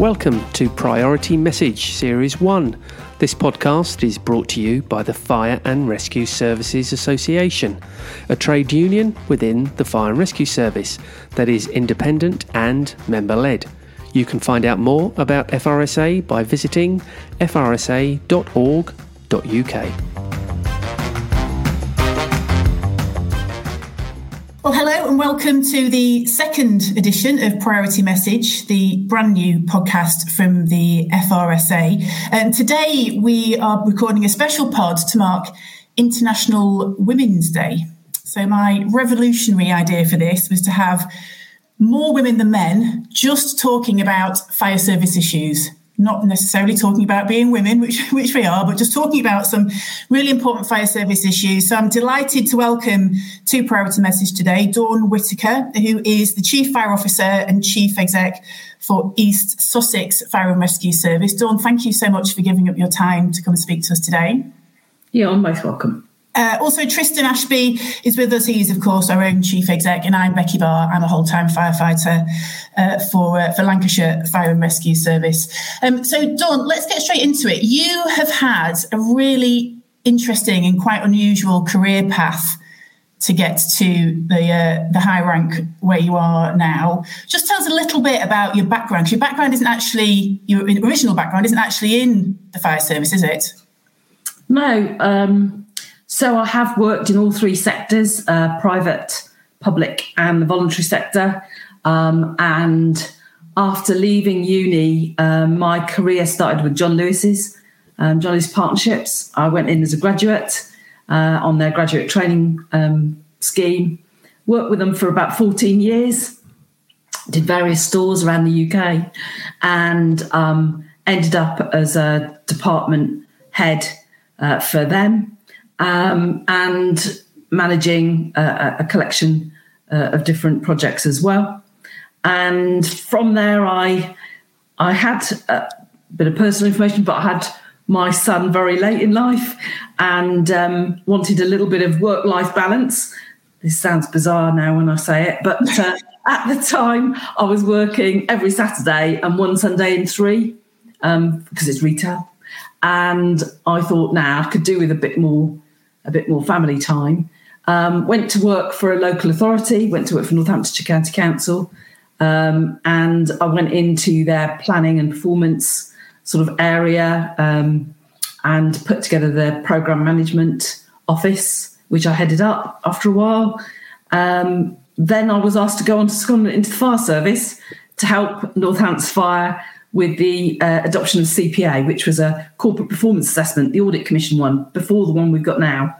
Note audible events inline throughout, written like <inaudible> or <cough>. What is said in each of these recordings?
Welcome to Priority Message Series 1. This podcast is brought to you by the Fire and Rescue Services Association, a trade union within the Fire and Rescue Service that is independent and member led. You can find out more about FRSA by visiting frsa.org.uk. and welcome to the second edition of Priority Message, the brand new podcast from the FRSA. And um, today we are recording a special pod to mark International Women's Day. So, my revolutionary idea for this was to have more women than men just talking about fire service issues not necessarily talking about being women, which <laughs> which we are, but just talking about some really important fire service issues. So I'm delighted to welcome to Priority Message today Dawn Whittaker, who is the Chief Fire Officer and Chief Exec for East Sussex Fire and Rescue Service. Dawn, thank you so much for giving up your time to come and speak to us today. Yeah, I'm most welcome. Uh, also, Tristan Ashby is with us. He's, of course, our own chief exec, and I'm Beccy Barr. I'm a whole-time firefighter uh, for uh, for Lancashire Fire and Rescue Service. Um, so, Dawn, let's get straight into it. You have had a really interesting and quite unusual career path to get to the uh, the high rank where you are now. Just tell us a little bit about your background. Your background isn't actually your original background isn't actually in the fire service, is it? No. Um so I have worked in all three sectors uh, private, public, and the voluntary sector. Um, and after leaving uni, um, my career started with John Lewis's, um, John Lewis Partnerships. I went in as a graduate uh, on their graduate training um, scheme, worked with them for about 14 years, did various stores around the UK, and um, ended up as a department head uh, for them um, and managing a, a collection uh, of different projects as well. And from there, I I had a bit of personal information, but I had my son very late in life and um, wanted a little bit of work life balance. This sounds bizarre now when I say it, but uh, <laughs> at the time I was working every Saturday and one Sunday in three um, because it's retail. And I thought now I could do with a bit more a bit more family time. Um, went to work for a local authority, went to work for Northamptonshire County Council, um, and I went into their planning and performance sort of area um, and put together their program management office, which I headed up after a while. Um, then I was asked to go on to secondment into the fire service to help Northants Fire with the uh, adoption of CPA, which was a corporate performance assessment, the Audit Commission one, before the one we've got now.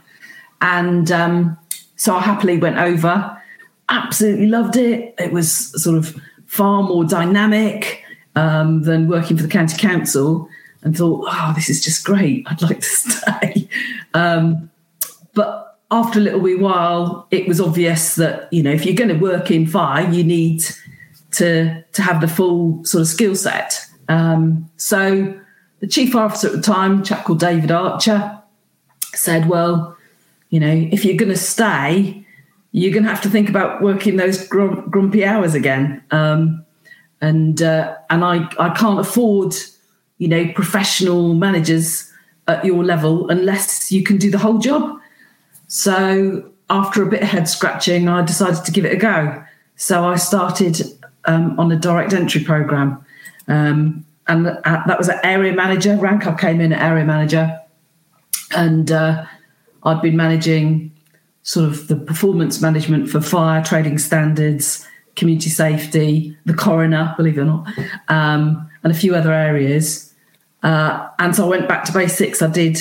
And um, so I happily went over, absolutely loved it. It was sort of far more dynamic um, than working for the county council and thought, oh, this is just great. I'd like to <laughs> stay. Um, but after a little wee while, it was obvious that, you know, if you're going to work in fire, you need to to have the full sort of skill set. Um, so the chief officer at the time, a chap called David Archer, said, "Well, you know, if you're going to stay, you're going to have to think about working those gr- grumpy hours again." Um, and uh, and I I can't afford, you know, professional managers at your level unless you can do the whole job. So after a bit of head scratching, I decided to give it a go. So I started um, on a direct entry program. Um, and that was an area manager rank. I came in at area manager, and uh, I'd been managing sort of the performance management for fire, trading standards, community safety, the coroner, believe it or not, um, and a few other areas. Uh, and so I went back to basics. I did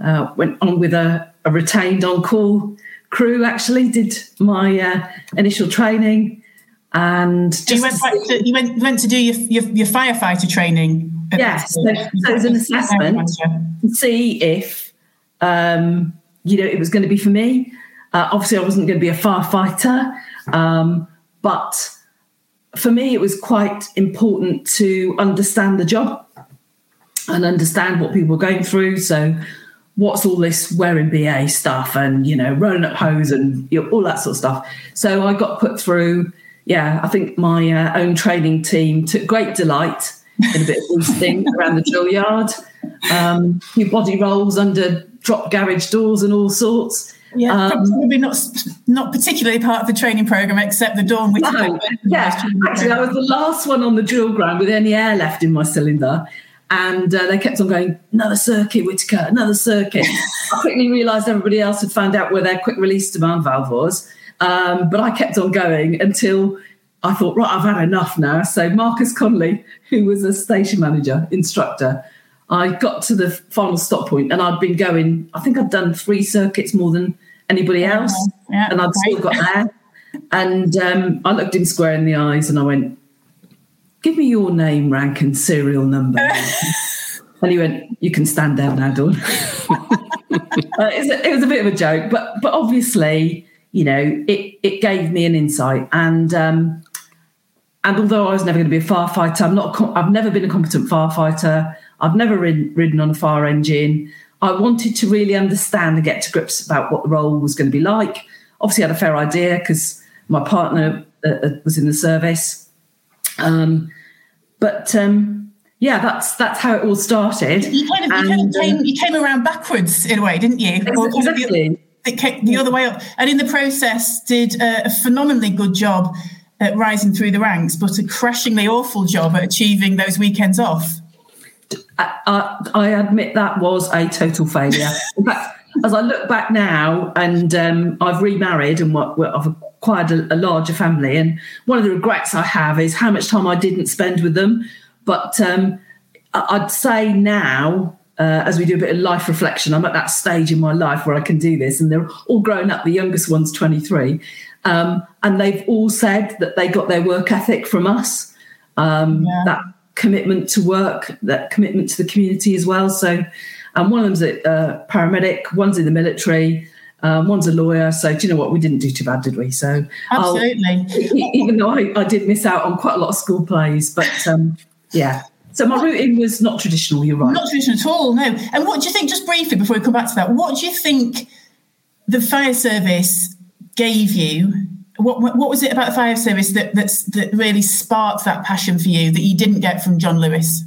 uh, went on with a, a retained on call crew. Actually, did my uh, initial training and so you went, to, you went went to do your your, your firefighter training. Yes, so, so it was an assessment to see if um, you know it was going to be for me. Uh, obviously, I wasn't going to be a firefighter, um, but for me, it was quite important to understand the job and understand what people were going through. So, what's all this wearing BA stuff and you know rolling up hose and you know, all that sort of stuff. So I got put through yeah, I think my uh, own training team took great delight in a bit of boosting <laughs> around the drill yard, um, few body rolls under drop garage doors and all sorts. Yeah, um, probably not not particularly part of the training program, except the dawn. Which no, yeah, actually, I was the last one on the drill ground with any air left in my cylinder, and uh, they kept on going another circuit, Whittaker, another circuit. I quickly realised everybody else had found out where their quick release demand valve was, um, but I kept on going until I thought, right, I've had enough now. So Marcus Conley, who was a station manager instructor, I got to the final stop point and I'd been going, I think I'd done three circuits more than anybody else. Yeah, and I'd great. still got there. And um, I looked him square in the eyes and I went, Give me your name, rank, and serial number. <laughs> and he went, You can stand down now, Dawn. <laughs> uh, it, was a, it was a bit of a joke, but but obviously, you know, it, it gave me an insight. And um, and although I was never going to be a firefighter, I'm not. I've never been a competent firefighter. I've never ridden, ridden on a fire engine. I wanted to really understand and get to grips about what the role was going to be like. Obviously, I had a fair idea because my partner uh, uh, was in the service. Um, but um, yeah, that's that's how it all started. You kind of, you, and, kind of came, um, you came around backwards in a way, didn't you? Exactly. It came the other way up, and in the process, did a, phenomenally good job at rising through the ranks, but a crashingly awful job at achieving those weekends off. I, I, admit that was a total failure. In fact, as I look back now, and um, I've remarried and what, I've acquired a, a, larger family, and one of the regrets I have is how much time I didn't spend with them. But um, I'd say now, uh, as we do a bit of life reflection, I'm at that stage in my life where I can do this, and they're all grown up. The youngest one's 23, um, and they've all said that they got their work ethic from us. Um, yeah. That commitment to work, that commitment to the community as well. So, um, one of them's a uh, paramedic, one's in the military, um, one's a lawyer. So, do you know what? We didn't do too bad, did we? So, absolutely. <laughs> even though I, I, did miss out on quite a lot of school plays, but um, yeah. So my routing was not traditional. You're right. Not traditional at all. No. And what do you think? Just briefly before we come back to that, what do you think the fire service gave you what, what was it about the fire service that that's, that really sparked that passion for you that you didn't get from John Lewis?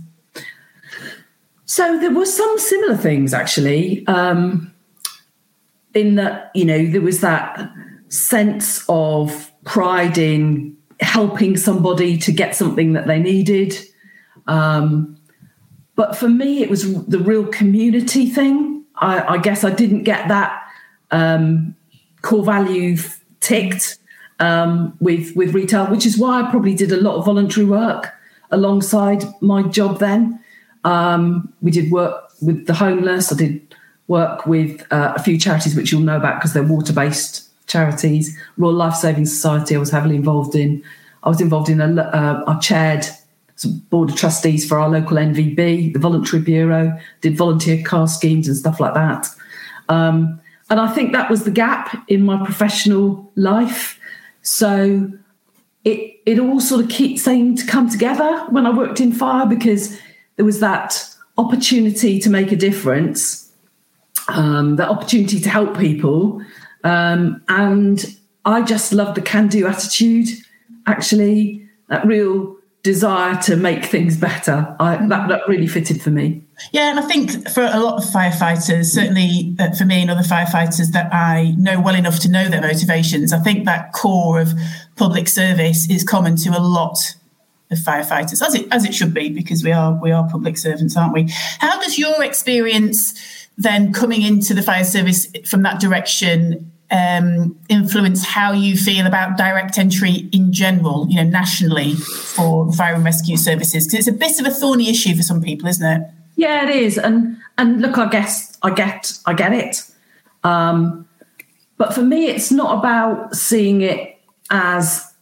So there were some similar things actually. Um, in that you know there was that sense of pride in helping somebody to get something that they needed. Um, but for me, it was the real community thing. I, I guess I didn't get that um, core value ticked um, with with retail, which is why I probably did a lot of voluntary work alongside my job. Then um, we did work with the homeless. I did work with uh, a few charities which you'll know about because they're water based charities. Royal Life Saving Society, I was heavily involved in. I was involved in a, uh, I chaired board of trustees for our local NVB, the Voluntary Bureau, did volunteer car schemes and stuff like that. Um, and I think that was the gap in my professional life. So it it all sort of keep seemed to come together when I worked in fire because there was that opportunity to make a difference, um, that opportunity to help people, um, and I just love the can-do attitude. Actually, that real desire to make things better. I, that, that really fitted for me. Yeah, and I think for a lot of firefighters, certainly uh, for me and other firefighters that I know well enough to know their motivations, I think that core of public service is common to a lot of firefighters, as it as it should be, because we are we are public servants, aren't we? How does your experience then coming into the fire service from that direction um, influence how you feel about direct entry in general, you know, nationally for fire and rescue services? Because it's a bit of a thorny issue for some people, isn't it? Yeah, it is. And and look, I guess I get I get it. Um, but for me, it's not about seeing it as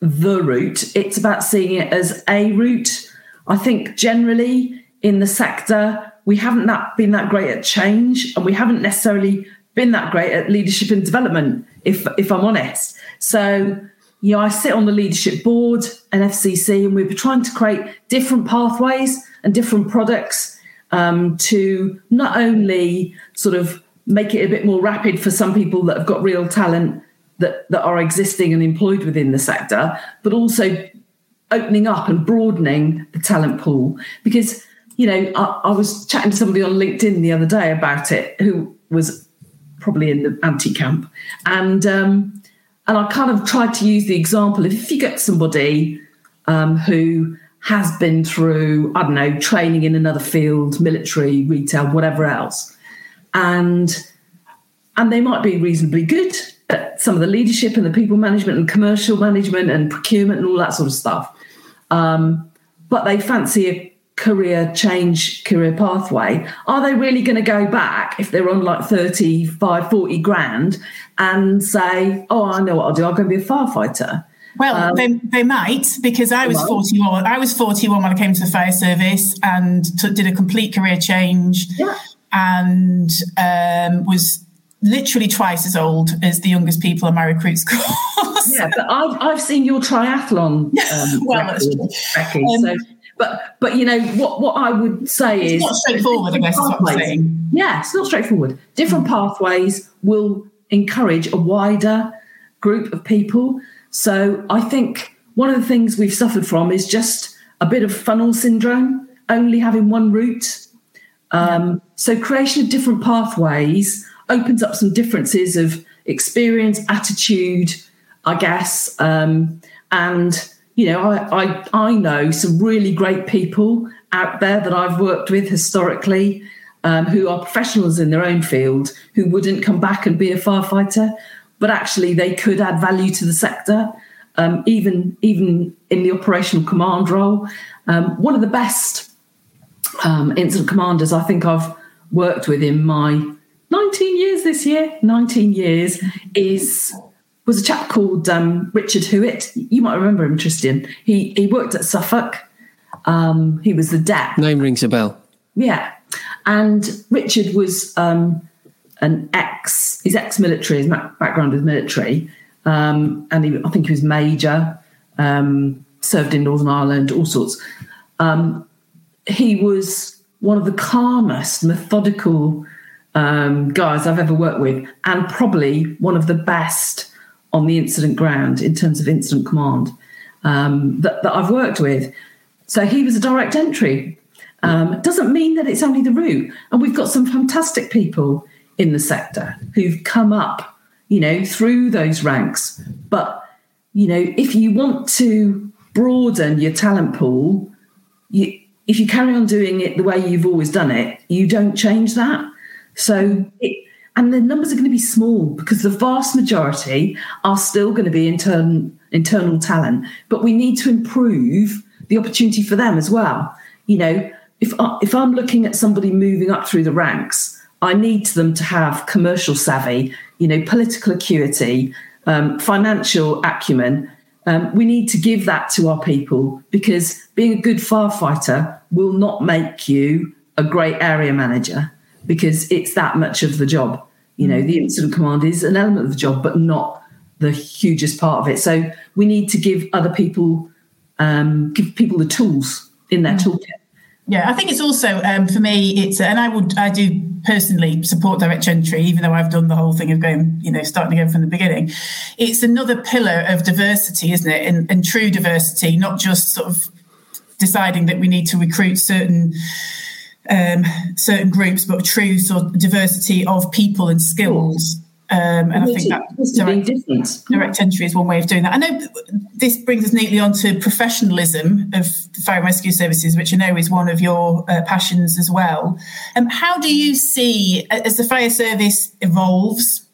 the route. It's about seeing it as a route. I think generally in the sector, we haven't that been that great at change, and we haven't necessarily been that great at leadership and development. If if I'm honest, so you know, I sit on the leadership board and FCC, and we're trying to create different pathways and different products um, to not only sort of make it a bit more rapid for some people that have got real talent that, that are existing and employed within the sector, but also opening up and broadening the talent pool because you know I, I was chatting to somebody on linkedin the other day about it who was probably in the anti camp and um, and i kind of tried to use the example of if you get somebody um, who has been through i don't know training in another field military retail whatever else and and they might be reasonably good at some of the leadership and the people management and commercial management and procurement and all that sort of stuff. Um, but they fancy a career change, career pathway. Are they really going to go back if they're on like 35, 40 grand and say, oh, I know what I'll do, i'm going to be a firefighter? Well, um, they, they might because I was 41. I was 41 when I came to the fire service and t- did a complete career change yeah. and um, was literally twice as old as the youngest people on my recruits <laughs> course. yeah, but I've, I've seen your triathlon. <laughs> Um, well, record, Beccy, um, so, but but you know what what I would say it's is not straightforward. I guess is what I'm saying. Yeah, it's not straightforward. Different pathways will encourage a wider group of people. So I think one of the things we've suffered from is just a bit of funnel syndrome, only having one route. Um. So creation of different pathways opens up some differences of experience, attitude, I guess. Um, and, you know, I, I, I know some really great people out there that I've worked with historically um, who are professionals in their own field who wouldn't come back and be a firefighter, but actually they could add value to the sector. Um, even even in the operational command role, um, one of the best um, incident commanders I think I've worked with in my 19 years this year, 19 years, is was a chap called um, Richard Hewitt. You might remember him, Tristan. He he worked at Suffolk. Um, he was the DEP. Name rings a bell. Yeah, and Richard was um, an ex. His ex-military. His background is military, um, and he, I think he was major. Um, served in Northern Ireland, all sorts. Um, he was one of the calmest, methodical um, guys I've ever worked with, and probably one of the best on the incident ground in terms of incident command um, that, that, I've worked with. So he was a direct entry. Um, doesn't mean that it's only the route. And we've got some fantastic people in the sector who've come up, you know, through those ranks. But, you know, if you want to broaden your talent pool, you, if you carry on doing it the way you've always done it, you don't change that. So, it, and the numbers are going to be small because the vast majority are still going to be internal internal talent. But we need to improve the opportunity for them as well. You know, if I, if I'm looking at somebody moving up through the ranks, I need them to have commercial savvy, you know, political acuity, um, financial acumen. Um, we need to give that to our people because being a good firefighter will not make you a great area manager because it's that much of the job. You know, the incident command is an element of the job, but not the hugest part of it. So we need to give other people, um, give people the tools in their mm. toolkit. Yeah, I think it's also um, for me. It's and I would I do personally support direct entry, even though I've done the whole thing of going, you know, starting again from the beginning. It's another pillar of diversity, isn't it? And, and true diversity, not just sort of deciding that we need to recruit certain um, certain groups, but true sort of diversity of people and skills. Um, and I think that direct, direct, entry is one way of doing that. I know this brings us neatly onto professionalism of the fire and rescue services, which I know is one of your uh, passions as well. Um, how do you see, as the fire service evolves,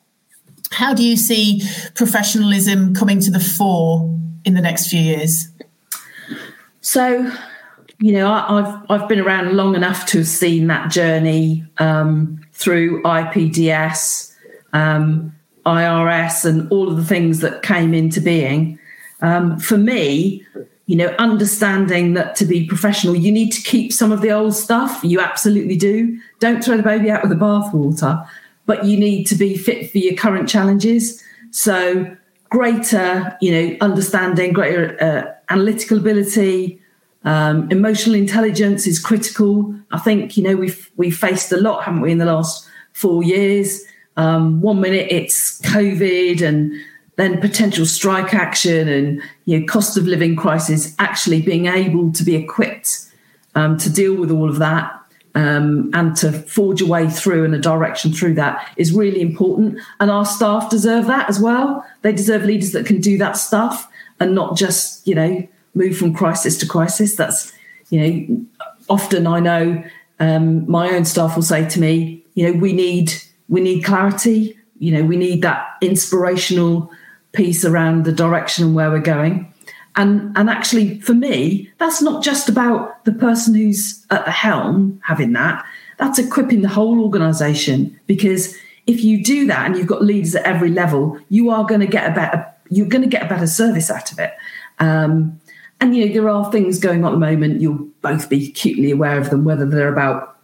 how do you see professionalism coming to the fore in the next few years? So, you know, I, have I've been around long enough to have seen that journey um, through IPDS, um, IRS, and all of the things that came into being. Um, for me, you know, understanding that to be professional, you need to keep some of the old stuff. You absolutely do. Don't throw the baby out with the bathwater, but you need to be fit for your current challenges. So, greater, you know, understanding, greater uh, analytical ability, um, emotional intelligence is critical. I think you know we've we've faced a lot, haven't we, in the last four years? Um, one minute it's COVID and then potential strike action and you know cost of living crisis actually being able to be equipped um, to deal with all of that um, and to forge a way through and a direction through that is really important and our staff deserve that as well they deserve leaders that can do that stuff and not just you know move from crisis to crisis that's you know often i know um, my own staff will say to me you know we need we need clarity you know we need that inspirational piece around the direction and where we're going. And, and actually, for me, that's not just about the person who's at the helm having that. That's equipping the whole organization because if you do that and you've got leaders at every level, you are going to get a better you're going to get a better service out of it. Um, and you know there are things going on at the moment. You'll both be acutely aware of them, whether they're about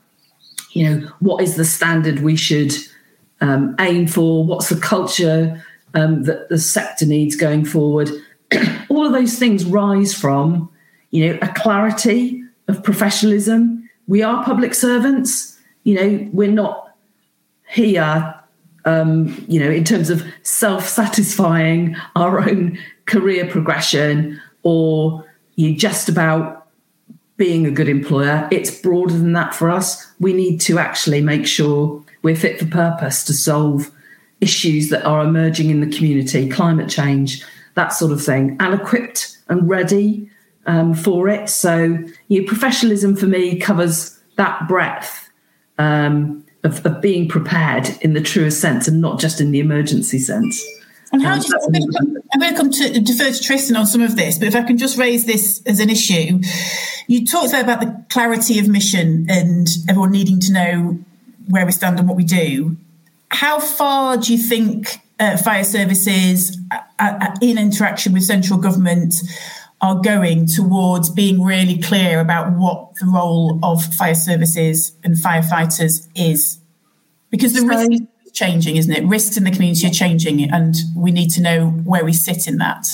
you know what is the standard we should um, aim for, what's the culture um, that the sector needs going forward. <clears throat> All of those things rise from, you know, a clarity of professionalism. We are public servants. You know, we're not here, um, you know, in terms of self-satisfying our own career progression or you're just about being a good employer. It's broader than that for us. We need to actually make sure we're fit for purpose to solve issues that are emerging in the community, climate change, that sort of thing, and equipped and ready um, for it. So, you professionalism for me covers that breadth um, of, of, being prepared in the truest sense and not just in the emergency sense. And how um, do you, I'm, going to come, I'm going to come to defer to Tristan on some of this, but if I can just raise this as an issue, you talked about the clarity of mission and everyone needing to know where we stand and what we do how far do you think uh, fire services uh, uh, in interaction with central government are going towards being really clear about what the role of fire services and firefighters is? Because the so, risk changing, isn't it? Risks in the community are changing, and we need to know where we sit in that.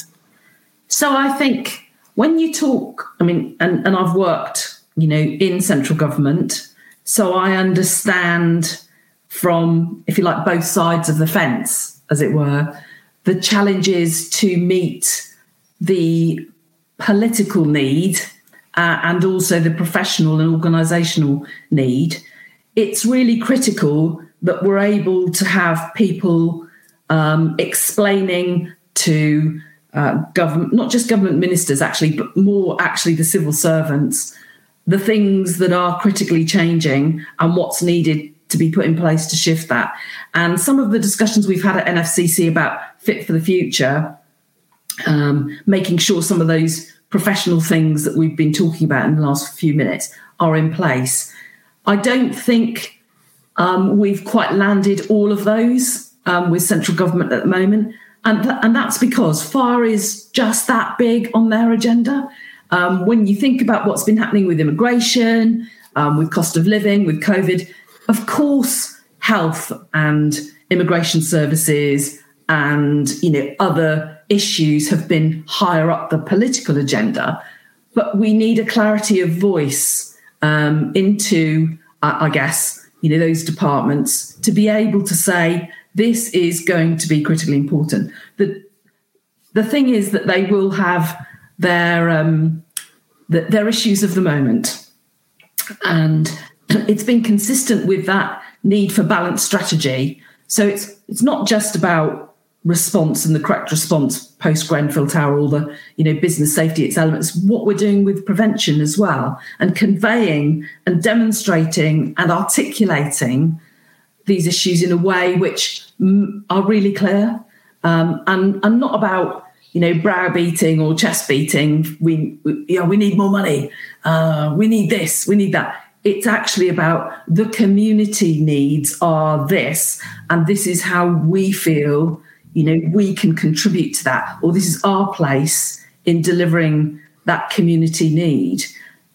So I think when you talk, I mean, and, and I've worked, you know, in central government, so I understand from, if you like, both sides of the fence, as it were. The challenges to meet the political need uh, and also the professional and organisational need. It's really critical that we're able to have people um, explaining to uh, government, not just government ministers actually, but more actually the civil servants, the things that are critically changing and what's needed to be put in place to shift that. And some of the discussions we've had at NFCC about fit for the future, um, making sure some of those professional things that we've been talking about in the last few minutes are in place. I don't think um, we've quite landed all of those um, with central government at the moment. And, th- and that's because fire is just that big on their agenda. Um, when you think about what's been happening with immigration, um, with cost of living, with COVID, of course, health and immigration services and you know other issues have been higher up the political agenda, but we need a clarity of voice um, into, uh, I guess, you know those departments to be able to say this is going to be critically important. The the thing is that they will have their um, the, their issues of the moment, and <clears throat> it's been consistent with that need for balanced strategy. So it's it's not just about response and the correct response post Grenfell Tower, all the you know business safety, its elements. What we're doing with prevention as well, and conveying and demonstrating and articulating these issues in a way which are really clear um, and and not about you know browbeating or chest beating. We, we know we need more money. Uh, we need this. We need that it's actually about the community needs are this, and this is how we feel, you know, we can contribute to that, or this is our place in delivering that community need,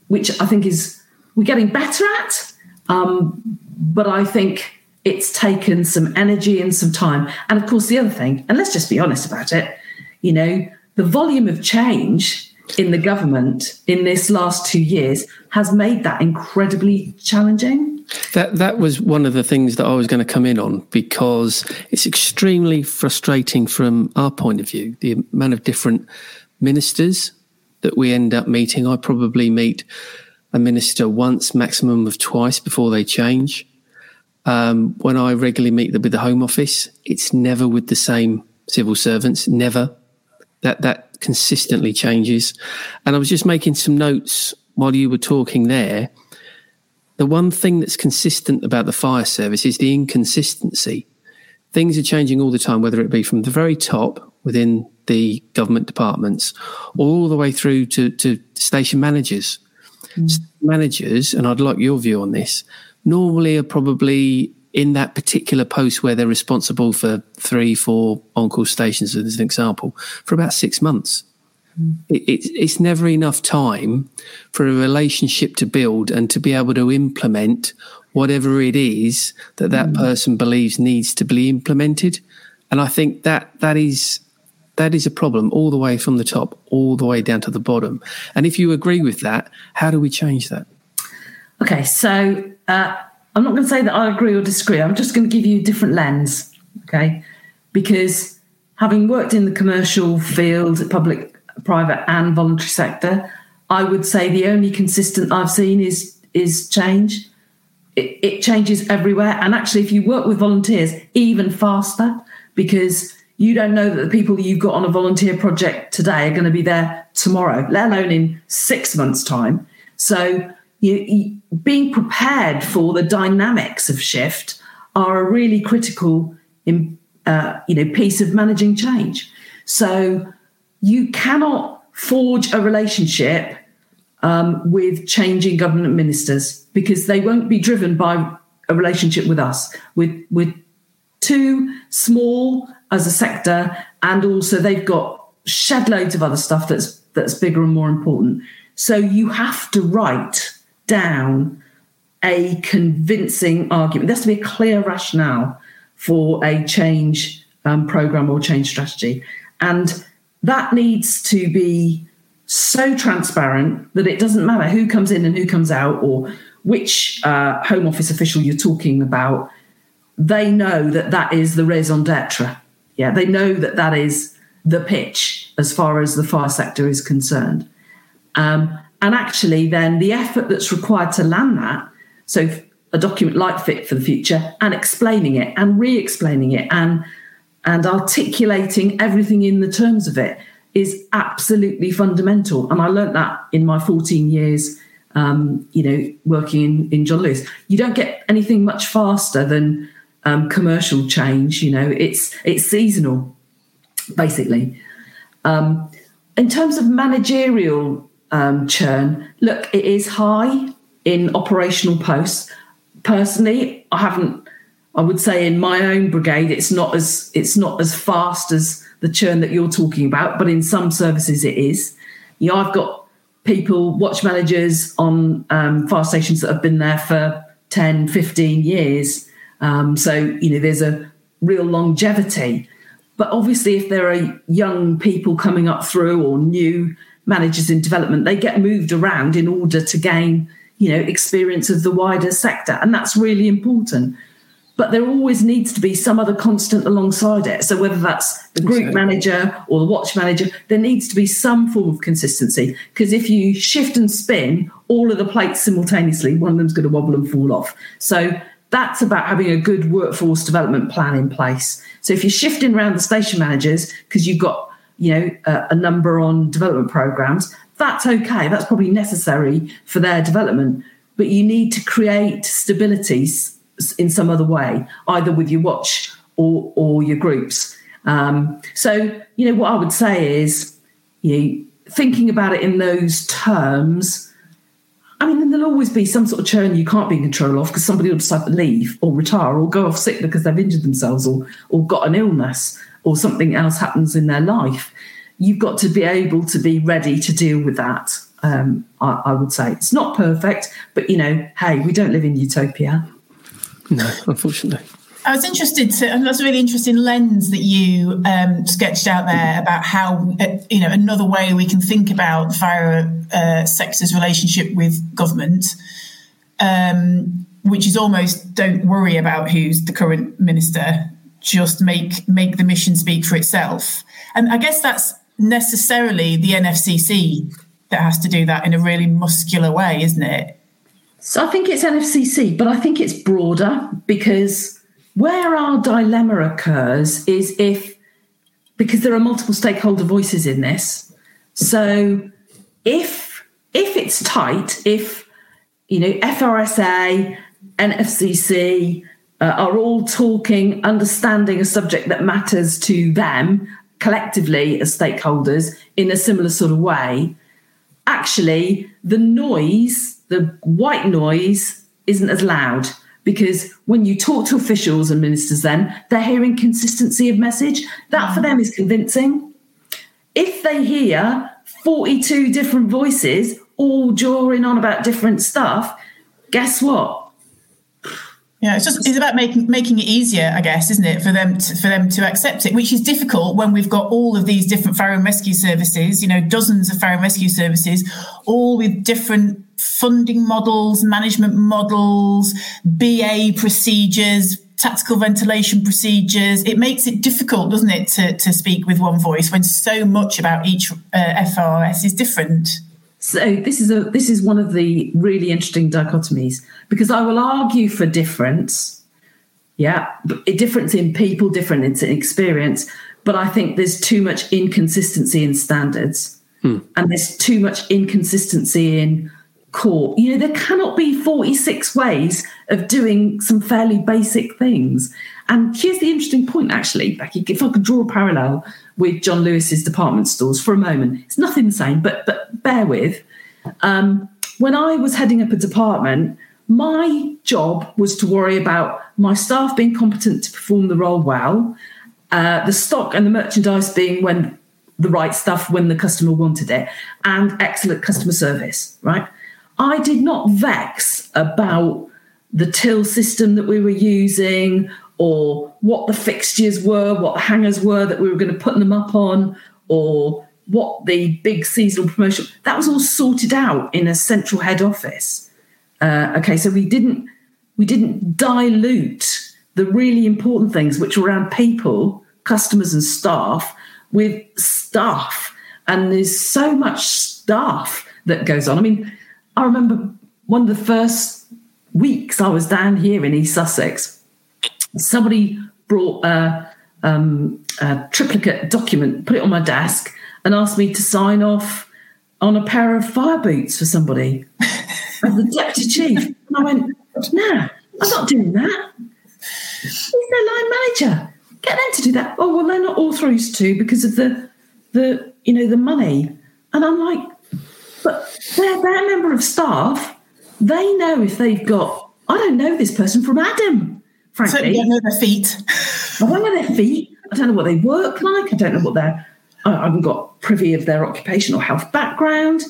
which I think is we're getting better at. Um, but I think it's taken some energy and some time. And of course, the other thing, and let's just be honest about it, you know, the volume of change in the government in this last two years has made that incredibly challenging. That that was one of the things that I was going to come in on because it's extremely frustrating from our point of view. The amount of different ministers that we end up meeting. I probably meet a minister once, maximum of twice before they change. Um, when I regularly meet with the Home Office, it's never with the same civil servants. Never. That that consistently changes. And I was just making some notes while you were talking there the one thing that's consistent about the fire service is the inconsistency. Things are changing all the time, whether it be from the very top within the government departments, all the way through to, to station managers. Mm. Managers, and I'd like your view on this, normally are probably in that particular post where they're responsible for three, four on call stations, as an example, for about six months. It, it's, it's never enough time for a relationship to build and to be able to implement whatever it is that that mm. person believes needs to be implemented. And I think that that is that is a problem all the way from the top, all the way down to the bottom. And if you agree with that, how do we change that? Okay, so uh, I'm not going to say that I agree or disagree. I'm just going to give you a different lens, okay? Because having worked in the commercial field, public private and voluntary sector. I would say the only consistent I've seen is is change. It, it changes everywhere, and actually, if you work with volunteers, even faster because you don't know that the people you've got on a volunteer project today are going to be there tomorrow, let alone in six months' time. So, you, you, being prepared for the dynamics of shift are a really critical, in, uh, you know, piece of managing change. So, you cannot forge a relationship um, with changing government ministers because they won't be driven by a relationship with us. With with too small as a sector, and also they've got shed loads of other stuff that's that's bigger and more important. So you have to write down a convincing argument. There has to be a clear rationale for a change um, program or change strategy, and that needs to be so transparent that it doesn't matter who comes in and who comes out or which uh, Home Office official you're talking about. They know that that is the raison d'etre. Yeah, they know that that is the pitch as far as the fire sector is concerned. Um, and actually, then the effort that's required to land that, so a document like Fit for the Future, and explaining it and re explaining it and and articulating everything in the terms of it is absolutely fundamental. And I learned that in my 14 years, um, you know, working in, in John Lewis. You don't get anything much faster than um, commercial change. You know, it's it's seasonal, basically. Um, in terms of managerial um, churn, look, it is high in operational posts. Personally, I haven't I would say in my own brigade, it's not as it's not as fast as the churn that you're talking about, but in some services it is. You know, I've got people, watch managers on um, fire stations that have been there for 10, 15 years. Um, so, you know, there's a real longevity. But obviously, if there are young people coming up through or new managers in development, they get moved around in order to gain, you know, experience of the wider sector. And that's really important but there always needs to be some other constant alongside it. So whether that's the group exactly. manager or the watch manager, there needs to be some form of consistency. Because if you shift and spin all of the plates simultaneously, one of them's going to wobble and fall off. So that's about having a good workforce development plan in place. So if you're shifting around the station managers because you've got you know a, a number on development programs, that's okay. That's probably necessary for their development. But you need to create stabilities in some other way, either with your watch or, or your groups. Um, so, you know, what I would say is, you know, thinking about it in those terms, I mean, there'll always be some sort of churn you can't be in control of because somebody will decide to leave or retire or go off sick because they've injured themselves or, or got an illness or something else happens in their life. You've got to be able to be ready to deal with that. Um, I, I would say it's not perfect, but you know, hey, we don't live in utopia. No, <laughs> unfortunately. I was interested to, and that's a really interesting lens that you um, sketched out there about how, uh, you know, another way we can think about fire uh, sector's relationship with government. Um, which is almost don't worry about who's the current minister, just make make the mission speak for itself. And I guess that's necessarily the NFCC that has to do that in a really muscular way, isn't it? So I think it's NFCC, but I think it's broader because where our dilemma occurs is if because there are multiple stakeholder voices in this. So if if it's tight, if you know FRSA, NFCC uh, are all talking, understanding a subject that matters to them collectively as stakeholders in a similar sort of way, actually the noise, the white noise, isn't as loud because when you talk to officials and ministers, then they're hearing consistency of message. That for mm. them is convincing. If they hear 42 different voices all drawing on about different stuff, guess what? Yeah, it's just it's about making making it easier, I guess, isn't it, for them to, for them to accept it, which is difficult when we've got all of these different fire and rescue services, you know, dozens of fire and rescue services, all with different funding models, management models, BA procedures, tactical ventilation procedures. It makes it difficult, doesn't it, to, to speak with one voice when so much about each uh, FRS is different. So this is a this is one of the really interesting dichotomies because I will argue for difference, yeah, a difference in people, difference in experience, but I think there's too much inconsistency in standards, hmm. and there's too much inconsistency in court. You know, there cannot be 46 ways of doing some fairly basic things. And here's the interesting point, actually, Beccy. If I could draw a parallel with John Lewis's department stores for a moment, it's nothing the same, but but bear with. Um, when I was heading up a department, my job was to worry about my staff being competent to perform the role well, uh, the stock and the merchandise being when the right stuff when the customer wanted it, and excellent customer service. Right. I did not vex about the till system that we were using or what the fixtures were, what the hangers were that we were going to put them up on, or what the big seasonal promotion that was all sorted out in a central head office. Uh, okay, so we didn't we didn't dilute the really important things which were around people, customers, and staff with staff. And there's so much staff that goes on. I mean, I remember one of the first weeks I was down here in East Sussex somebody brought a, um, a triplicate document, put it on my desk, and asked me to sign off on a pair of fire boots for somebody <laughs> as the deputy chief. And I went, no, I'm not doing that. He's their line manager. Get them to do that. Oh well, they're not authorised to because of the the you know the money. And I'm like, but they're, they're a member of staff. They know if they've got. I don't know this person from Adam frankly. I don't know their feet. I don't know their feet. I don't know what they work like. I don't know what their, I haven't got privy of their occupational health background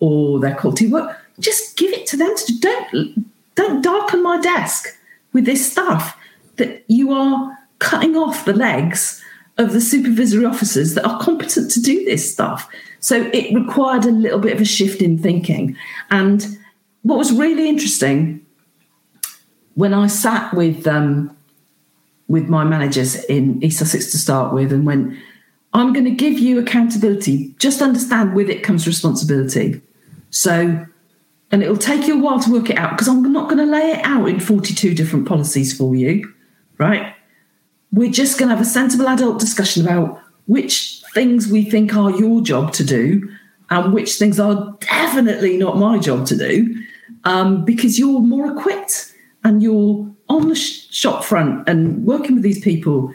or their quality work. Just give it to them to do. Don't, don't darken my desk with this stuff that you are cutting off the legs of the supervisory officers that are competent to do this stuff. So it required a little bit of a shift in thinking. And what was really interesting when I sat with um, with my managers in East Sussex to start with, and went, I'm going to give you accountability. Just understand with it comes responsibility. So, and it'll take you a while to work it out because I'm not going to lay it out in 42 different policies for you, right? We're just going to have a sensible adult discussion about which things we think are your job to do and which things are definitely not my job to do um, because you're more equipped and you're on the shop front and working with these people.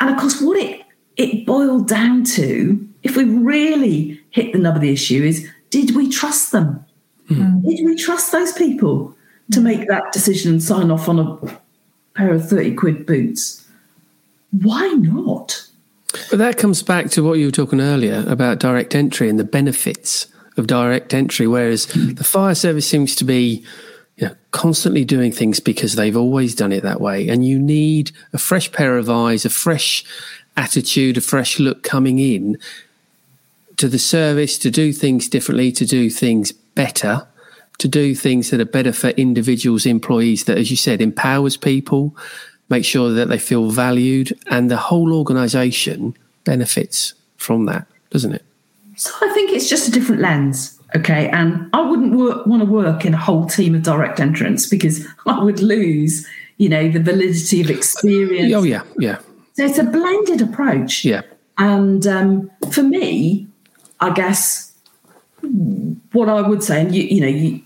And of course, what it it boiled down to, if we really hit the nub of the issue, is did we trust them? Mm. Did we trust those people to make that decision and sign off on a pair of 30 quid boots? Why not? But that comes back to what you were talking earlier about direct entry and the benefits of direct entry, whereas the fire service seems to be constantly doing things because they've always done it that way. And you need a fresh pair of eyes, a fresh attitude, a fresh look coming in to the service to do things differently, to do things better. to do things that are better for individuals, employees, that, as you said, empowers people, make sure that they feel valued, and the whole organisation benefits from that, doesn't it? So I think it's just a different lens. Okay. And I wouldn't want to work in a whole team of direct entrants because <laughs> I would lose, you know, the validity of experience. Oh, yeah. Yeah. So it's a blended approach. Yeah. And um, for me, I guess what I would say, and you, you know, you,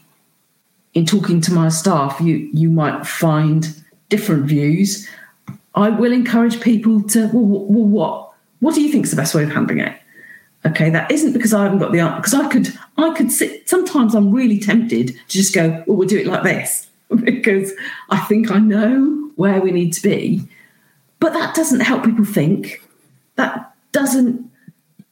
in talking to my staff, you you might find different views. I will encourage people to well, well what what do you think is the best way of handling it? Okay, that isn't because I haven't got the answer. Because I could I could sit. Sometimes I'm really tempted to just go, well, we'll do it like this <laughs> because I think I know where we need to be. But that doesn't help people think. That doesn't,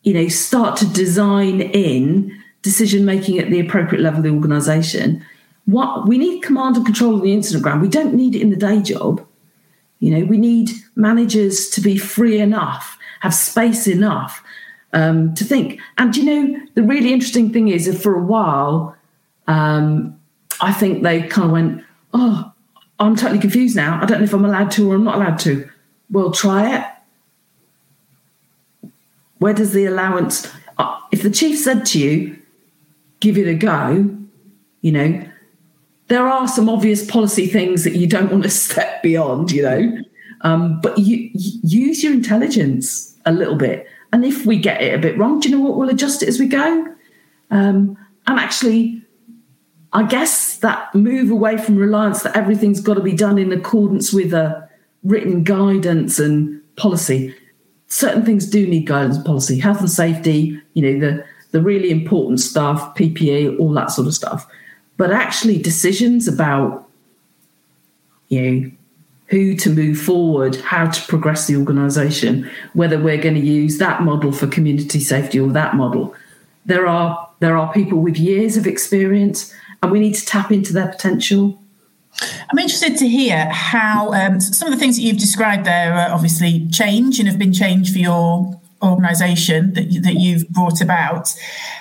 you know, start to design in decision making at the appropriate level of the organisation. What we need command and control of the incident ground. We don't need it in the day job. You know, we need managers to be free enough, have space enough um, to think. And you know, the really interesting thing is that for a while, um, I think they kind of went, "Oh, I'm totally confused now. I don't know if I'm allowed to or I'm not allowed to." Well, try it. Where does the allowance? Uh, if the chief said to you, give it a go, you know, there are some obvious policy things that you don't want to <laughs> step beyond, you know, um, but you, you use your intelligence a little bit. And if we get it a bit wrong, do you know what? We'll adjust it as we go. Um, and actually, I guess that move away from reliance that everything's got to be done in accordance with a written guidance and policy. Certain things do need guidance policy, health and safety, you know, the the really important stuff, PPE, all that sort of stuff. But actually, decisions about you know who to move forward, how to progress the organisation, whether we're going to use that model for community safety or that model. There are there are people with years of experience, and we need to tap into their potential. I'm interested to hear how um, some of the things that you've described there are obviously change and have been changed for your organisation that, you, that you've brought about.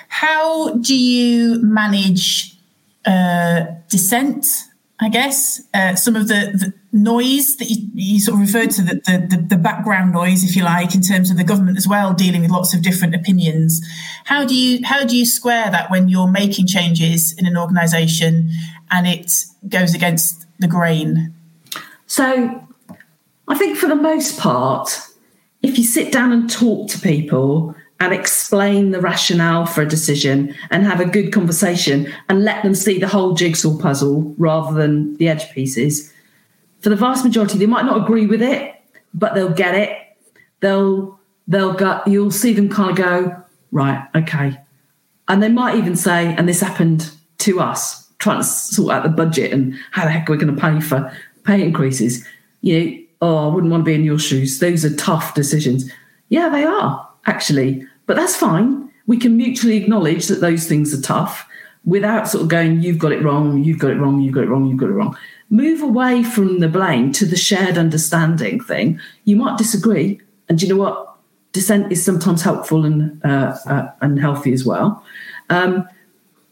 How do you manage uh, dissent? I guess uh, some of the, the noise that you, you, sort of referred to, the, the, the background noise, if you like, in terms of the government as well, dealing with lots of different opinions. How do you how do you square that when you're making changes in an organisation and it goes against the grain? So, I think for the most part, if you sit down and talk to people and explain the rationale for a decision and have a good conversation and let them see the whole jigsaw puzzle rather than the edge pieces, for the vast majority, they might not agree with it, but they'll get it. They'll they'll go. You'll see them kind of go right, okay, and they might even say, "And this happened to us." Trying to sort out the budget and how the heck we're going to pay for pay increases. You know, oh, I wouldn't want to be in your shoes. Those are tough decisions. Yeah, they are, actually. But that's fine. We can mutually acknowledge that those things are tough without sort of going, you've got it wrong, you've got it wrong, you've got it wrong, you've got it wrong. Move away from the blame to the shared understanding thing. You might disagree. And you know what? Dissent is sometimes helpful and uh, uh, and healthy as well. Um,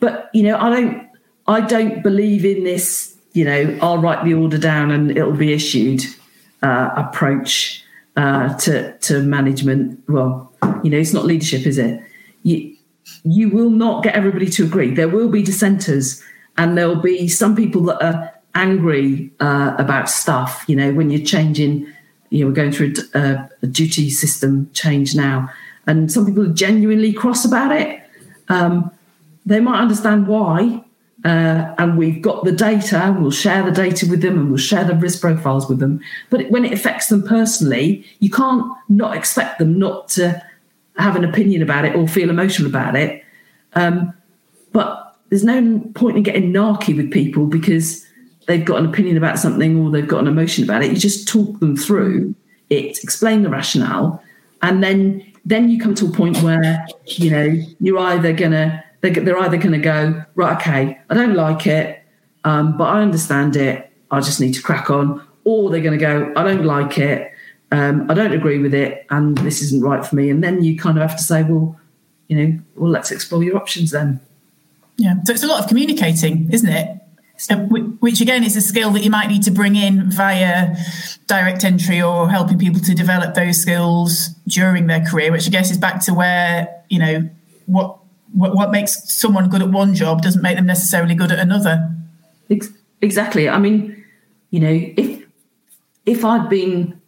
but you know, I don't I don't believe in this. You know, I'll write the order down and it'll be issued uh, approach uh, to to management. Well, you know, it's not leadership, is it? You you will not get everybody to agree. There will be dissenters, and there will be some people that are angry uh, about stuff. You know, when you're changing, you know, we're going through a, a duty system change now, and some people are genuinely cross about it. Um, they might understand why, uh, and we've got the data, and we'll share the data with them and we'll share the risk profiles with them. But when it affects them personally, you can't not expect them not to have an opinion about it or feel emotional about it. Um, but there's no point in getting narky with people because they've got an opinion about something or they've got an emotion about it. You just talk them through it, explain the rationale, and then then you come to a point where you know you're either gonna they're, either going to go, right, okay, I don't like it, um, but I understand it. I just need to crack on. Or they're going to go, I don't like it. Um, I don't agree with it. And this isn't right for me. And then you kind of have to say, well, you know, well, let's explore your options then. Yeah, so it's a lot of communicating, isn't it? Which again is a skill that you might need to bring in via direct entry or helping people to develop those skills during their career, which I guess is back to where, you know, what what, what makes someone good at one job doesn't make them necessarily good at another. Exactly. I mean, you know, if if I'd been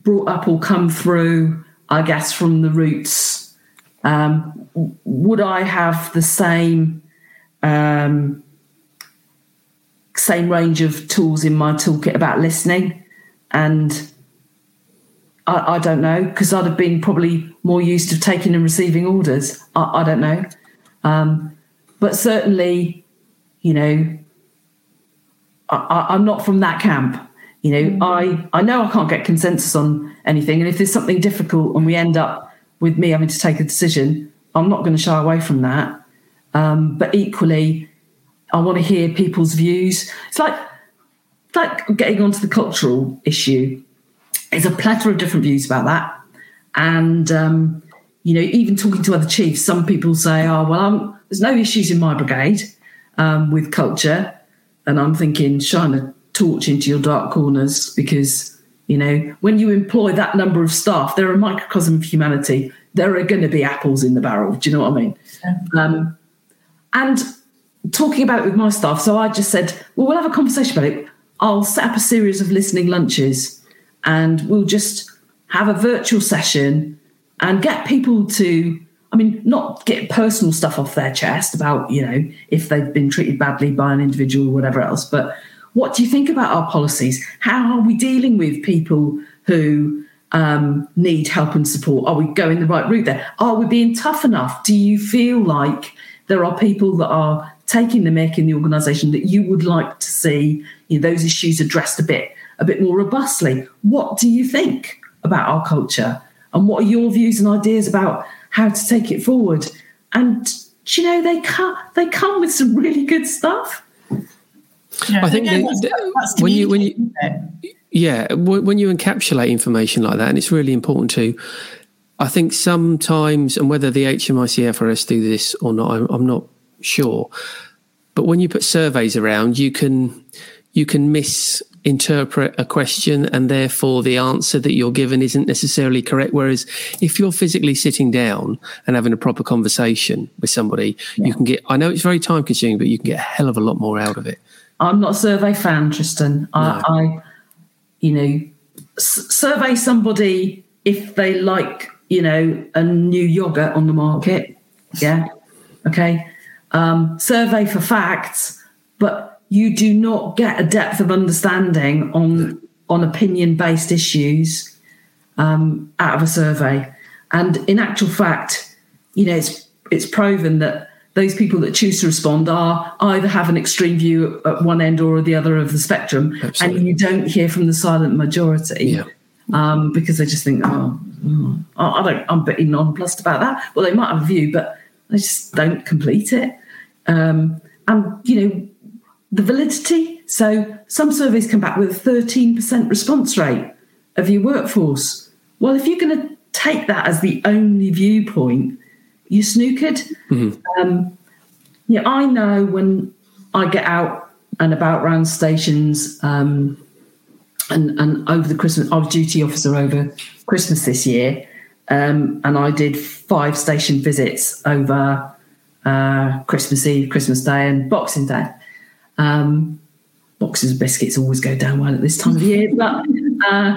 brought up or come through, I guess, from the roots, um, would I have the same um, same range of tools in my toolkit about listening? And I, I don't know because I'd have been probably more used to taking and receiving orders. I, I don't know, um, but certainly, you know, I, I'm not from that camp. You know, mm. I I know I can't get consensus on anything, and if there's something difficult and we end up with me having to take a decision, I'm not going to shy away from that. Um, but equally, I want to hear people's views. It's like like getting onto the cultural issue. There's a plethora of different views about that, and um, you know, even talking to other chiefs, some people say, "Oh, well, I'm, there's no issues in my brigade um, with culture," and I'm thinking, shine a torch into your dark corners because you know, when you employ that number of staff, they're a microcosm of humanity. There are going to be apples in the barrel. Do you know what I mean? Yeah. Um, and talking about it with my staff, so I just said, well, we'll have a conversation about it. I'll set up a series of listening lunches and we'll just have a virtual session and get people to, I mean, not get personal stuff off their chest about, you know, if they've been treated badly by an individual or whatever else, but what do you think about our policies? How are we dealing with people who um, need help and support? Are we going the right route there? Are we being tough enough? Do you feel like there are people that are taking the mick in the organisation that you would like to see you know, those issues addressed a bit a bit more robustly? What do you think about our culture? And what are your views and ideas about how to take it forward? And you know, they come they come with some really good stuff. Yeah, I think again, the, that's, that's when you when you yeah when you encapsulate information like that, and it's really important to. I think sometimes, and whether the HMICFRS do this or not, I'm, I'm not sure. But when you put surveys around, you can you can misinterpret a question, and therefore the answer that you're given isn't necessarily correct. Whereas if you're physically sitting down and having a proper conversation with somebody, yeah. you can get. I know it's very time consuming, but you can get a hell of a lot more out of it. I'm not a survey fan, Tristan. No. I, I, you know, s- survey somebody if they like, you know, a new yogurt on the market. Yeah. Okay. Um, survey for facts, but you do not get a depth of understanding on on opinion based issues um, out of a survey. And in actual fact, you know, it's it's proven that those people that choose to respond are either have an extreme view at one end or the other of the spectrum, Absolutely. and you don't hear from the silent majority yeah. um, because they just think, oh, oh, I don't, I'm pretty nonplussed about that. Well, they might have a view, but they just don't complete it. Um, and you know, the validity. So some surveys come back with a 13% response rate of your workforce. Well, if you're going to take that as the only viewpoint, you snookered. Mm-hmm. Um, yeah, I know when I get out and about round stations, um, and, and over the Christmas, I was duty officer over Christmas this year, um, and I did five station visits over uh, Christmas Eve, Christmas Day, and Boxing Day. Um, boxes of biscuits always go down well at this time of year, <laughs> but uh,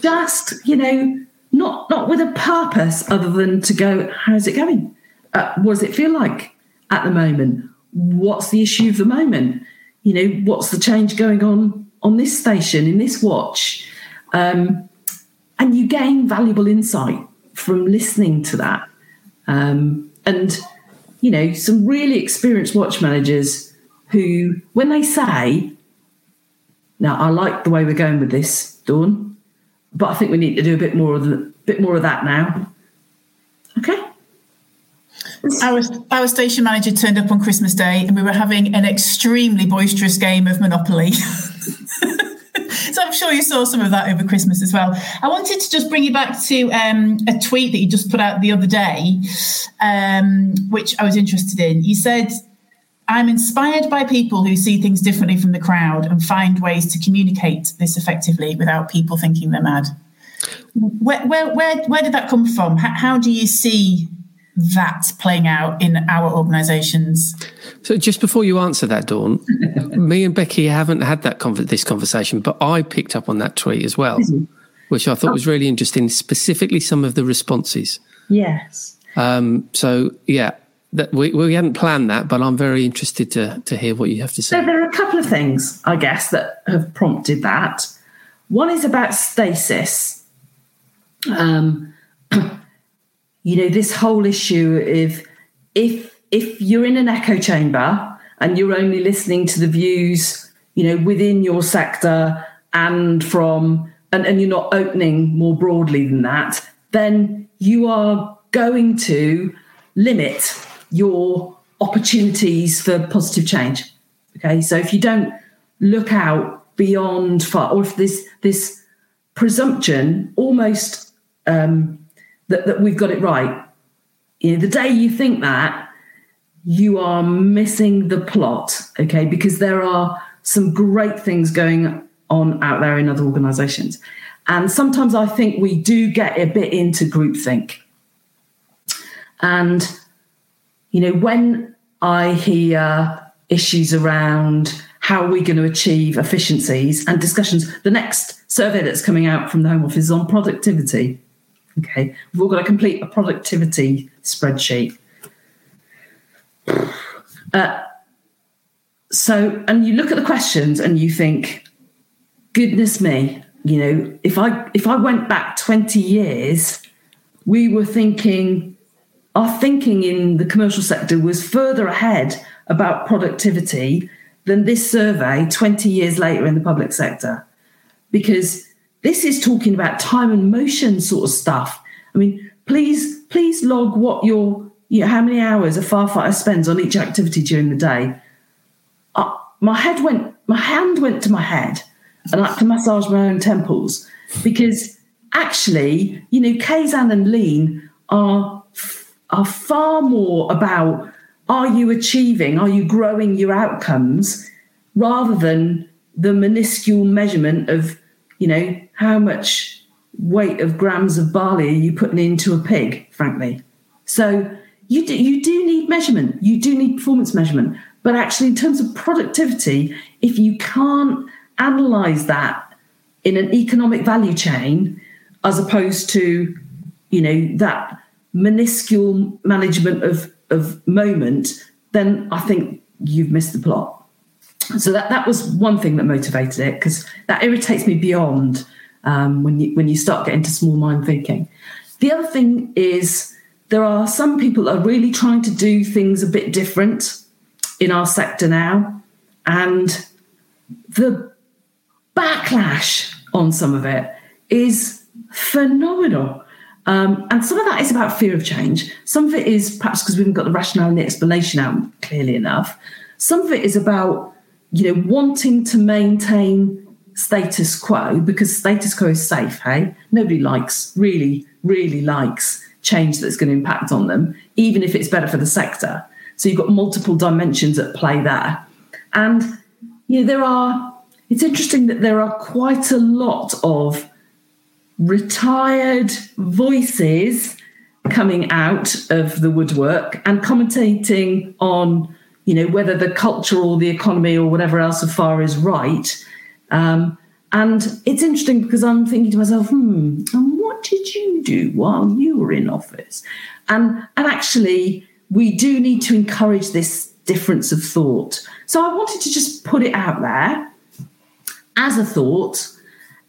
just you know not not with a purpose other than to go, how's it going? Uh, what does it feel like at the moment? What's the issue of the moment? You know, what's the change going on on this station in this watch? Um, and you gain valuable insight from listening to that. Um, and you know, some really experienced watch managers who, when they say, "Now, I like the way we're going with this, Dawn," but I think we need to do a bit more of the bit more of that now. Okay. Our, our station manager turned up on Christmas Day and we were having an extremely boisterous game of Monopoly. <laughs> so I'm sure you saw some of that over Christmas as well. I wanted to just bring you back to um, a tweet that you just put out the other day, um, which I was interested in. You said I'm inspired by people who see things differently from the crowd and find ways to communicate this effectively without people thinking they're mad. Where, where, where, where did that come from? How, how do you see that playing out in our organisations? So, just before you answer that, Dawn, <laughs> me and Beccy haven't had that con- this conversation, but I picked up on that tweet as well, which I thought was really interesting. Specifically, some of the responses. Yes. Um, so, yeah, that we, we hadn't planned that, but I'm very interested to to hear what you have to say. So there are a couple of things, I guess, that have prompted that. One is about stasis. Um, <clears throat> <clears throat> you know, this whole issue of if if you're in an echo chamber and you're only listening to the views, you know, within your sector and from and, and you're not opening more broadly than that, then you are going to limit your opportunities for positive change. Okay, so if you don't look out beyond far, or if this this presumption almost um, that that we've got it right, you know, the day you think that, you are missing the plot. Okay, because there are some great things going on out there in other organisations, and sometimes I think we do get a bit into groupthink, and you know, when I hear issues around how are we going to achieve efficiencies and discussions, the next survey that's coming out from the Home Office is on productivity. Okay, we've all got to complete a productivity spreadsheet. Uh, so, and you look at the questions and you think, goodness me, you know, if I if I went back 20 years, we were thinking our thinking in the commercial sector was further ahead about productivity than this survey 20 years later in the public sector. Because this is talking about time and motion sort of stuff. I mean, please, please log what your, you know, how many hours a firefighter spends on each activity during the day. Uh, my head went, my hand went to my head and I had to massage my own temples because actually, you know, Kaizen and Lean are are far more about are you achieving, are you growing your outcomes, rather than the minuscule measurement of, you know, how much weight of grams of barley are you putting into a pig, frankly. So you do, you do need measurement, you do need performance measurement. But actually, in terms of productivity, if you can't analyze that in an economic value chain, as opposed to, you know, that minuscule management of, of moment, then I think you've missed the plot. <laughs> So that, that was one thing that motivated it because that irritates me beyond um, when you when you start getting to small mind thinking. The other thing is there are some people that are really trying to do things a bit different in our sector now, and the backlash on some of it is phenomenal. Um, and some of that is about fear of change. Some of it is perhaps because we haven't got the rationale and the explanation out clearly enough. Some of it is about, you know, wanting to maintain status quo because status quo is safe, hey? Nobody likes, really, really likes change that's going to impact on them, even if it's better for the sector. So you've got multiple dimensions at play there. And, you know, there are, it's interesting that there are quite a lot of retired voices coming out of the woodwork and commentating on you know whether the culture or the economy or whatever else so far is right um, and it's interesting because i'm thinking to myself hmm and what did you do while you were in office and and actually we do need to encourage this difference of thought so i wanted to just put it out there as a thought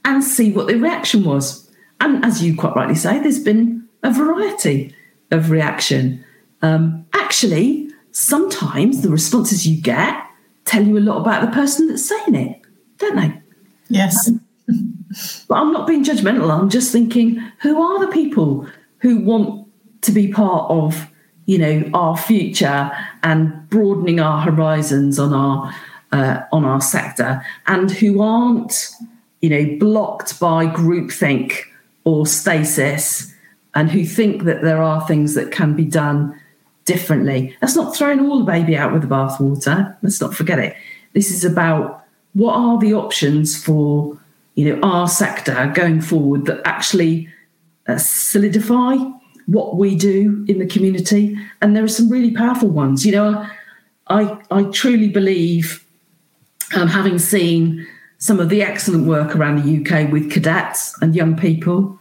and see what the reaction was. And as you quite rightly say, there's been a variety of reaction. Um, actually, sometimes the responses you get tell you a lot about the person that's saying it, don't they? Yes. Um, but I'm not being judgmental. I'm just thinking, who are the people who want to be part of, you know, our future and broadening our horizons on our uh, on our sector, and who aren't you know, blocked by groupthink or stasis and who think that there are things that can be done differently. That's not throwing all the baby out with the bathwater. Let's not forget it. This is about what are the options for you know our sector going forward that actually uh, solidify what we do in the community. And there are some really powerful ones. You know, I I truly believe, um, having seen some of the excellent work around the UK with cadets and young people,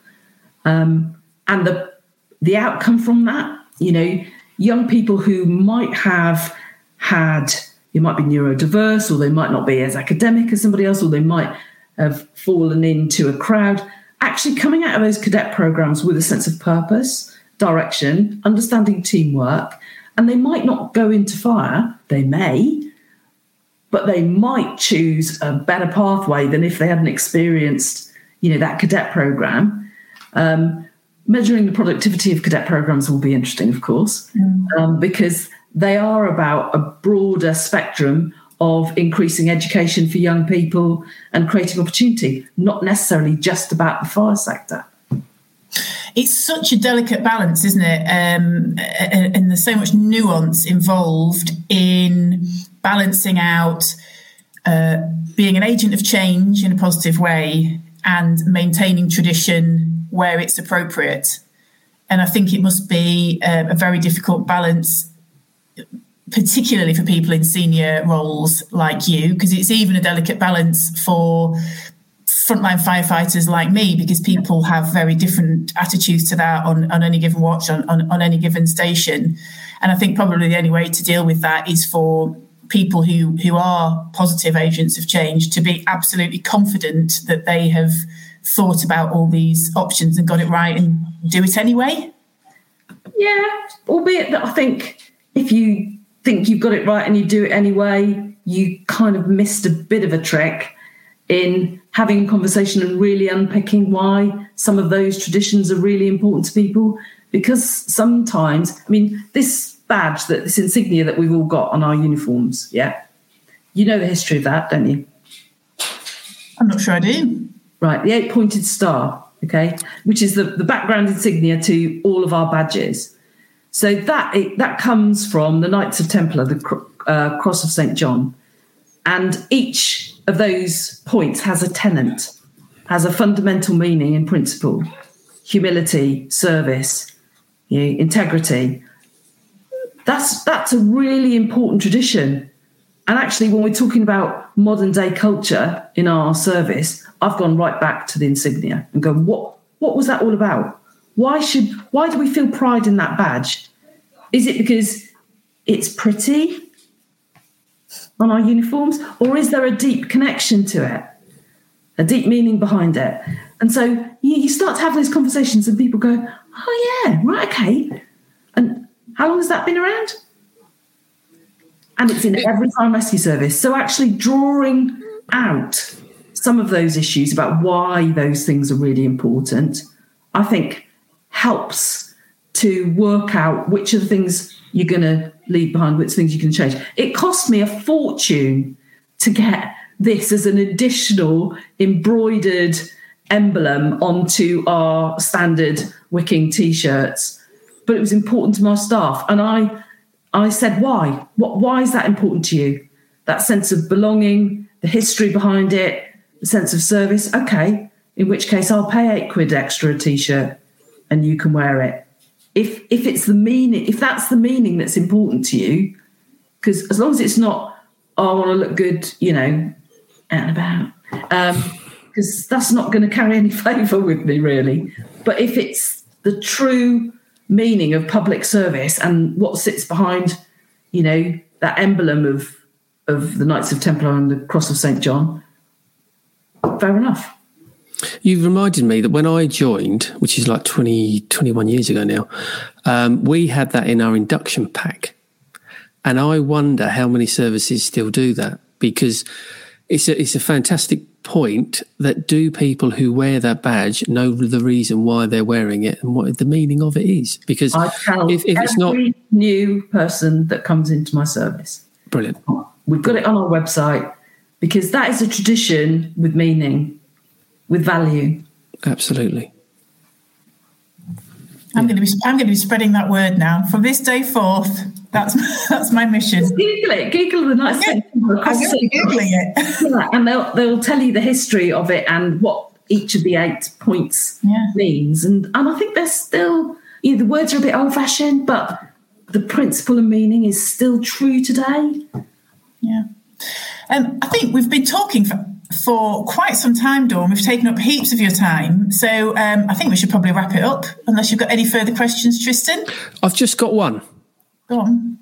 um, and the the outcome from that. You know, young people who might have had you might be neurodiverse, or they might not be as academic as somebody else, or they might have fallen into a crowd. Actually, coming out of those cadet programs with a sense of purpose, direction, understanding teamwork, and they might not go into fire. They may, but they might choose a better pathway than if they hadn't experienced, you know, that cadet program. Um, measuring the productivity of cadet programs will be interesting, of course, mm. um, because they are about a broader spectrum of increasing education for young people and creating opportunity, not necessarily just about the fire sector. It's such a delicate balance, isn't it? Um, and, there's so much nuance involved in balancing out uh, being an agent of change in a positive way and maintaining tradition where it's appropriate. And I think it must be a, a very difficult balance, particularly for people in senior roles like you, because it's even a delicate balance for frontline firefighters like me because people have very different attitudes to that on, on any given watch on, on, on any given station and i think probably the only way to deal with that is for people who who are positive agents of change to be absolutely confident that they have thought about all these options and got it right and do it anyway? Yeah, albeit that I think if you think you've got it right and you do it anyway, you kind of missed a bit of a trick in having a conversation and really unpicking why some of those traditions are really important to people. Because sometimes, I mean, this badge, that this insignia that we've all got on our uniforms, yeah, you know the history of that, don't you? I'm not sure I do. Right, the eight pointed star, okay, which is the, the background insignia to all of our badges. So that it, that comes from the Knights of Templar, the uh, Cross of St. John. And each of those points has a tenant, has a fundamental meaning and principle humility, service, you know, integrity. That's, that's a really important tradition and actually, when we're talking about modern day culture in our service, I've gone right back to the insignia and gone, what, what was that all about? Why should why do we feel pride in that badge? Is it because it's pretty on our uniforms, or is there a deep connection to it, a deep meaning behind it? And so you start to have those conversations, and people go, "Oh yeah, right, okay." And how long has that been around? And it's in every fire rescue service. So actually drawing out some of those issues about why those things are really important, I think helps to work out which of the things you're going to leave behind, which things you can change. It cost me a fortune to get this as an additional embroidered emblem onto our standard wicking t-shirts but it was important to my staff and i I said, why? What, why is that important to you? That sense of belonging, the history behind it, the sense of service. Okay, in which case I'll pay eight quid extra a t-shirt and you can wear it. If if it's the meaning, if that's the meaning that's important to you, because as long as it's not, oh, I want to look good, you know, out and about, because um, that's not going to carry any <laughs> flavour with me really. But if it's the true meaning of public service and what sits behind, you know, that emblem of of the Knights of Templar and the Cross of St. John, fair enough. You've reminded me that when I joined, which is like 20, 21 years ago now, um, we had that in our induction pack. And I wonder how many services still do that because it's a, it's a fantastic point that do people who wear that badge know the reason why they're wearing it and what the meaning of it is? Because if, if it's not new person that comes into my service, brilliant. We've got it on our website because that is a tradition with meaning, with value. Absolutely. I'm going to be I'm going to be spreading that word now from this day forth. That's <laughs> that's my mission. Just Google it. Google the nice I'm googling it. <laughs> Yeah, and they'll they'll tell you the history of it and what each of the eight points Yeah. means. And and I think they're still you know, the words are a bit old fashioned, but the principle and meaning is still true today. Yeah. Um, I think we've been talking for, for quite some time, Dawn. We've taken up heaps of your time. So um, I think we should probably wrap it up, unless you've got any further questions, Tristan. I've just got one. Go on.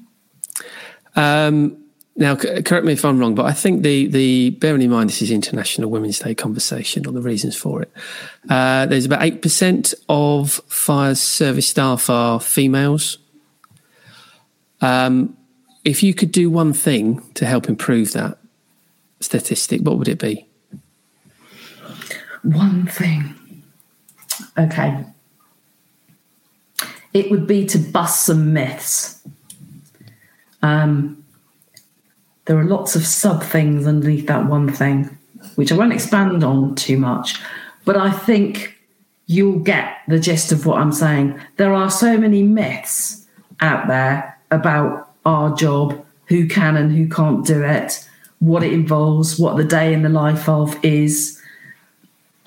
Um, now, correct me if I'm wrong, but I think the the bearing in mind this is International Women's Day conversation on the reasons for it. Uh, there's about eight percent of fire service staff are females. Um, if you could do one thing to help improve that statistic, what would it be? One thing. Okay. It would be to bust some myths. Um, there are lots of sub things underneath that one thing, which I won't expand on too much, but I think you'll get the gist of what I'm saying. There are so many myths out there about our job, who can and who can't do it, what it involves, what the day in the life of is.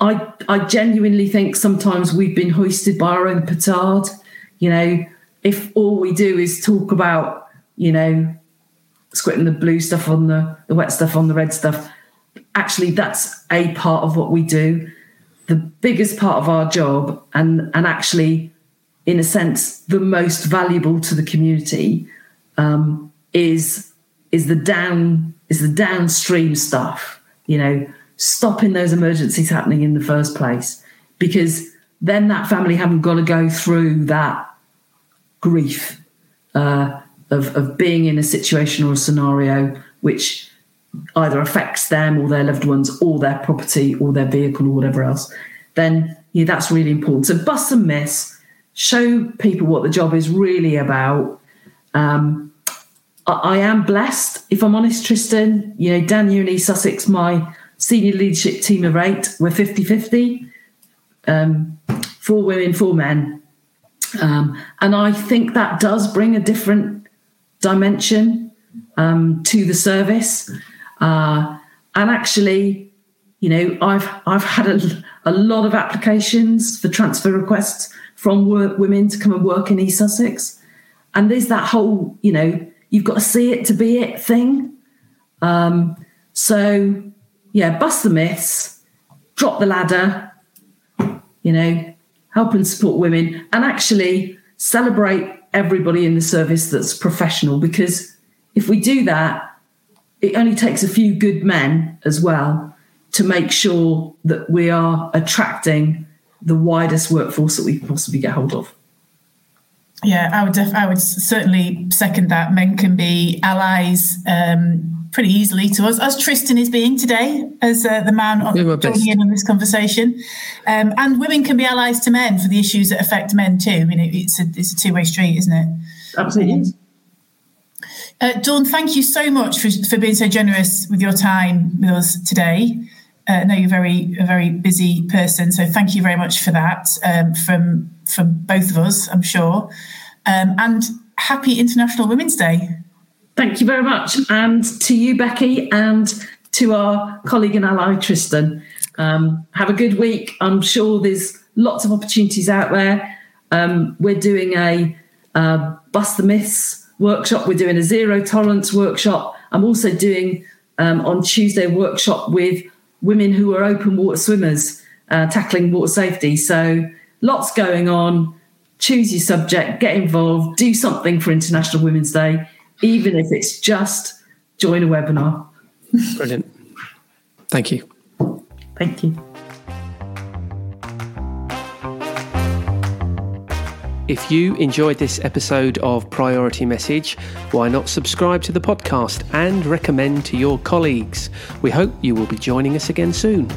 I I genuinely think sometimes we've been hoisted by our own petard. You know, if all we do is talk about, you know, squirting the blue stuff on the, the wet stuff on the red stuff, actually that's a part of what we do. The biggest part of our job and and actually in a sense the most valuable to the community um, is is the down is the downstream stuff you know stopping those emergencies happening in the first place. Because then that family haven't got to go through that grief uh, of, of being in a situation or a scenario which either affects them or their loved ones or their property or their vehicle or whatever else then yeah, that's really important. So bust and miss, show people what the job is really about um, I, am blessed, if I'm honest, Tristan. You know, Dan Uni, Sussex, my senior leadership team of eight, we're 50 50, um, four women, four men. Um, and I think that does bring a different dimension um, to the service. Uh, and actually, you know, I've I've had a, a lot of applications for transfer requests from work, women to come and work in East Sussex, and there's that whole, you know, you've got to see it to be it thing. Um, so, yeah, bust the myths, drop the ladder, you know, help and support women, and actually celebrate everybody in the service that's professional. Because if we do that, it only takes a few good men as well to make sure that we are attracting the widest workforce that we can possibly get hold of. Yeah, I would. Def- I would certainly second that. Men can be allies um, pretty easily to us, as Tristan is being today, as uh, the man on, Do best. joining in on this conversation. Um, and women can be allies to men for the issues that affect men too. I mean, it, it's a it's a two way street, isn't it? Absolutely. Uh, Dawn, thank you so much for, for being so generous with your time with us today. Uh, I know you're very a very busy person, so thank you very much for that um, from from both of us, I'm sure. Um, and happy International Women's Day. Thank you very much. And to you, Beccy, and to our colleague and ally, Tristan. Um, have a good week. I'm sure there's lots of opportunities out there. Um, we're doing a uh, Bust the Myths workshop, we're doing a zero tolerance workshop. I'm also doing um, on Tuesday a workshop with women who are open water swimmers, uh, tackling water safety. So lots going on. Choose your subject, get involved, do something for International Women's Day, even if it's just join a webinar. Brilliant. Thank you. Thank you. If you enjoyed this episode of Priority Message, why not subscribe to the podcast and recommend to your colleagues? We hope you will be joining us again soon.